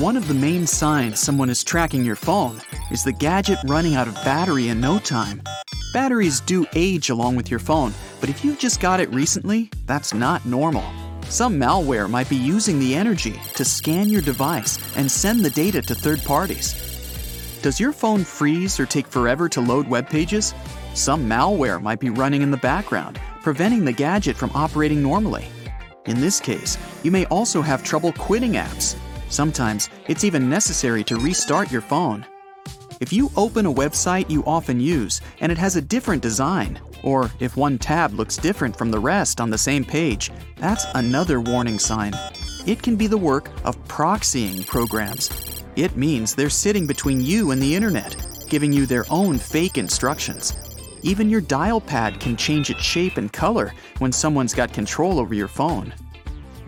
One of the main signs someone is tracking your phone is the gadget running out of battery in no time. Batteries do age along with your phone, but if you've just got it recently, that's not normal. Some malware might be using the energy to scan your device and send the data to third parties. Does your phone freeze or take forever to load web pages? Some malware might be running in the background, preventing the gadget from operating normally. In this case, you may also have trouble quitting apps. Sometimes it's even necessary to restart your phone. If you open a website you often use and it has a different design, or if one tab looks different from the rest on the same page, that's another warning sign. It can be the work of proxying programs. It means they're sitting between you and the internet, giving you their own fake instructions. Even your dial pad can change its shape and color when someone's got control over your phone.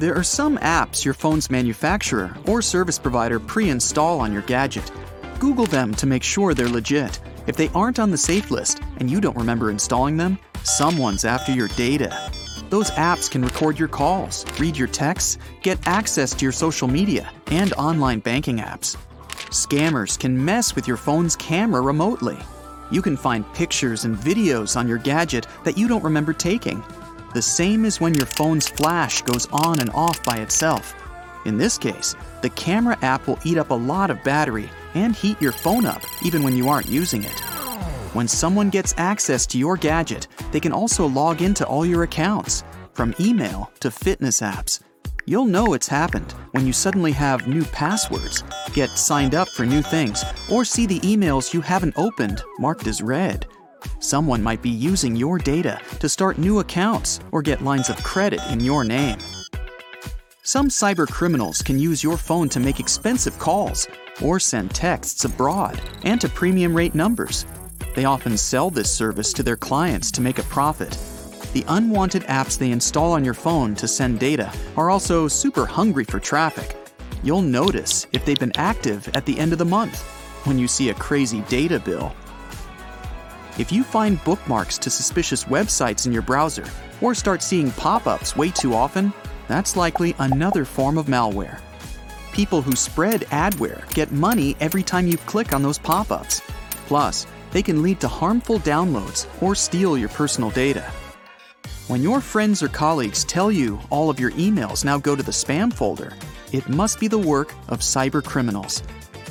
There are some apps your phone's manufacturer or service provider pre install on your gadget. Google them to make sure they're legit. If they aren't on the safe list and you don't remember installing them, someone's after your data. Those apps can record your calls, read your texts, get access to your social media, and online banking apps. Scammers can mess with your phone's camera remotely. You can find pictures and videos on your gadget that you don't remember taking. The same as when your phone's flash goes on and off by itself. In this case, the camera app will eat up a lot of battery and heat your phone up even when you aren't using it. When someone gets access to your gadget, they can also log into all your accounts, from email to fitness apps. You'll know it's happened when you suddenly have new passwords, get signed up for new things, or see the emails you haven't opened marked as read. Someone might be using your data to start new accounts or get lines of credit in your name. Some cyber criminals can use your phone to make expensive calls or send texts abroad and to premium rate numbers. They often sell this service to their clients to make a profit. The unwanted apps they install on your phone to send data are also super hungry for traffic. You'll notice if they've been active at the end of the month when you see a crazy data bill. If you find bookmarks to suspicious websites in your browser or start seeing pop ups way too often, that's likely another form of malware. People who spread adware get money every time you click on those pop ups. Plus, they can lead to harmful downloads or steal your personal data. When your friends or colleagues tell you all of your emails now go to the spam folder, it must be the work of cyber criminals.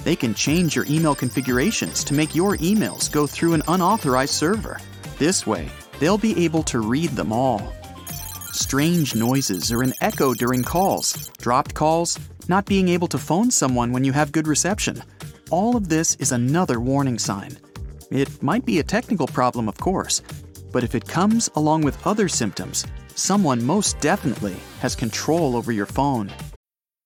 They can change your email configurations to make your emails go through an unauthorized server. This way, they'll be able to read them all. Strange noises or an echo during calls, dropped calls, not being able to phone someone when you have good reception. All of this is another warning sign. It might be a technical problem, of course, but if it comes along with other symptoms, someone most definitely has control over your phone.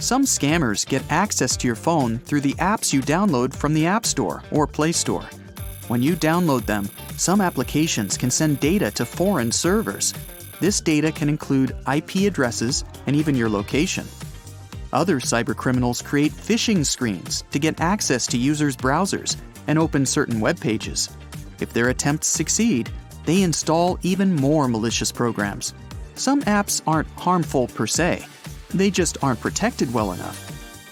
Some scammers get access to your phone through the apps you download from the App Store or Play Store. When you download them, some applications can send data to foreign servers. This data can include IP addresses and even your location. Other cybercriminals create phishing screens to get access to users' browsers and open certain web pages. If their attempts succeed, they install even more malicious programs. Some apps aren't harmful per se, they just aren't protected well enough.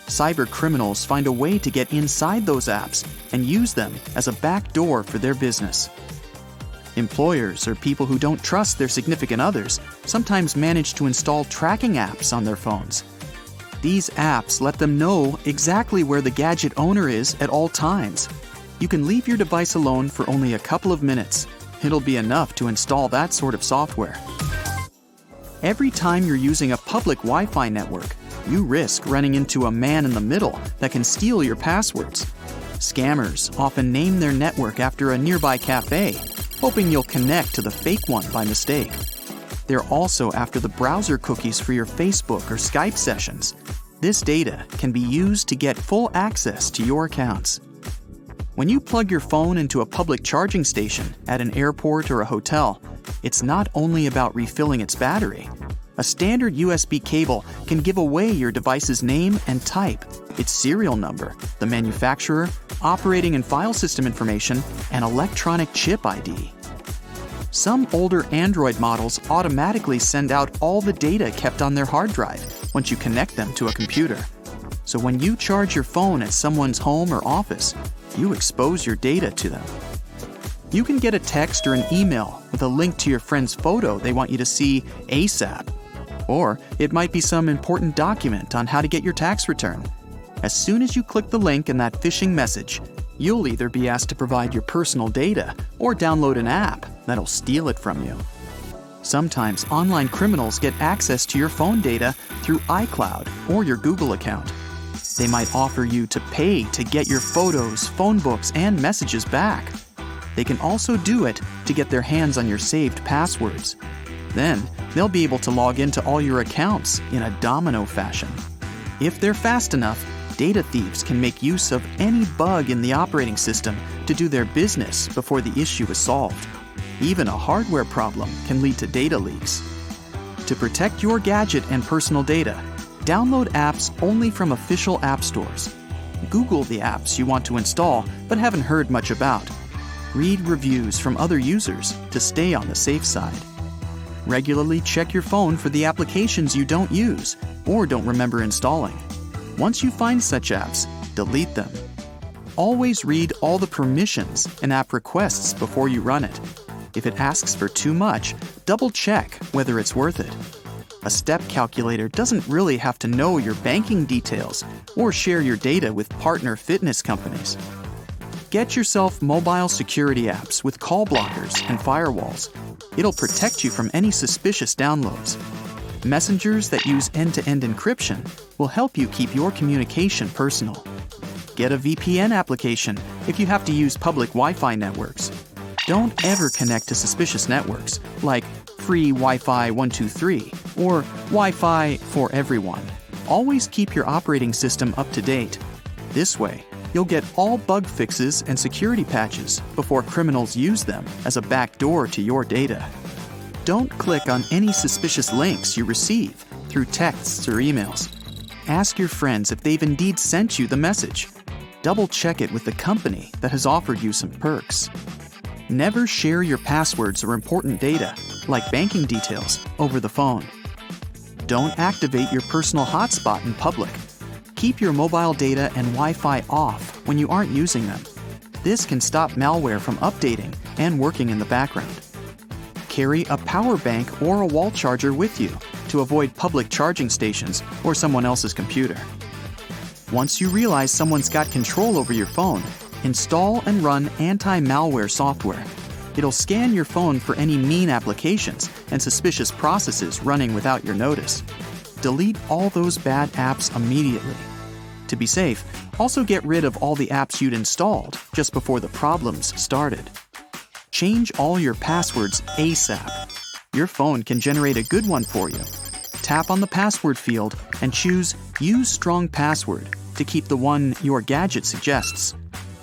Cyber criminals find a way to get inside those apps and use them as a backdoor for their business. Employers or people who don't trust their significant others sometimes manage to install tracking apps on their phones. These apps let them know exactly where the gadget owner is at all times. You can leave your device alone for only a couple of minutes. It'll be enough to install that sort of software. Every time you're using a public Wi Fi network, you risk running into a man in the middle that can steal your passwords. Scammers often name their network after a nearby cafe, hoping you'll connect to the fake one by mistake. They're also after the browser cookies for your Facebook or Skype sessions. This data can be used to get full access to your accounts. When you plug your phone into a public charging station at an airport or a hotel, it's not only about refilling its battery. A standard USB cable can give away your device's name and type, its serial number, the manufacturer, operating and file system information, and electronic chip ID. Some older Android models automatically send out all the data kept on their hard drive once you connect them to a computer. So when you charge your phone at someone's home or office, you expose your data to them. You can get a text or an email with a link to your friend's photo they want you to see ASAP. Or it might be some important document on how to get your tax return. As soon as you click the link in that phishing message, you'll either be asked to provide your personal data or download an app that'll steal it from you. Sometimes online criminals get access to your phone data through iCloud or your Google account. They might offer you to pay to get your photos, phone books, and messages back. They can also do it to get their hands on your saved passwords. Then, they'll be able to log into all your accounts in a domino fashion. If they're fast enough, data thieves can make use of any bug in the operating system to do their business before the issue is solved. Even a hardware problem can lead to data leaks. To protect your gadget and personal data, download apps only from official app stores. Google the apps you want to install but haven't heard much about. Read reviews from other users to stay on the safe side. Regularly check your phone for the applications you don't use or don't remember installing. Once you find such apps, delete them. Always read all the permissions an app requests before you run it. If it asks for too much, double check whether it's worth it. A step calculator doesn't really have to know your banking details or share your data with partner fitness companies. Get yourself mobile security apps with call blockers and firewalls. It'll protect you from any suspicious downloads. Messengers that use end to end encryption will help you keep your communication personal. Get a VPN application if you have to use public Wi Fi networks. Don't ever connect to suspicious networks like free Wi Fi 123 or Wi Fi for everyone. Always keep your operating system up to date. This way, you'll get all bug fixes and security patches before criminals use them as a backdoor to your data don't click on any suspicious links you receive through texts or emails. Ask your friends if they've indeed sent you the message. Double check it with the company that has offered you some perks. Never share your passwords or important data, like banking details, over the phone. Don't activate your personal hotspot in public. Keep your mobile data and Wi Fi off when you aren't using them. This can stop malware from updating and working in the background carry a power bank or a wall charger with you to avoid public charging stations or someone else's computer. Once you realize someone's got control over your phone, install and run anti malware software. It'll scan your phone for any mean applications and suspicious processes running without your notice. Delete all those bad apps immediately. To be safe, also get rid of all the apps you'd installed just before the problems started. Change all your passwords ASAP. Your phone can generate a good one for you. Tap on the password field and choose Use Strong Password to keep the one your gadget suggests.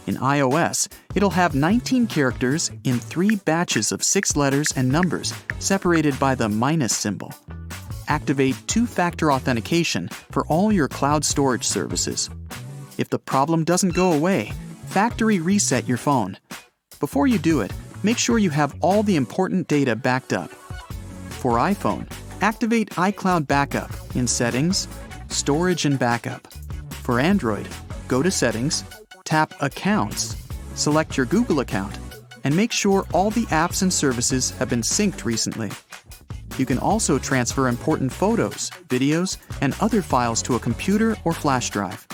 In iOS, it'll have 19 characters in three batches of six letters and numbers separated by the minus symbol. Activate two factor authentication for all your cloud storage services. If the problem doesn't go away, factory reset your phone. Before you do it, make sure you have all the important data backed up. For iPhone, activate iCloud Backup in Settings, Storage and Backup. For Android, go to Settings, tap Accounts, select your Google account, and make sure all the apps and services have been synced recently. You can also transfer important photos, videos, and other files to a computer or flash drive.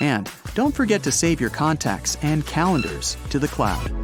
And don't forget to save your contacts and calendars to the cloud.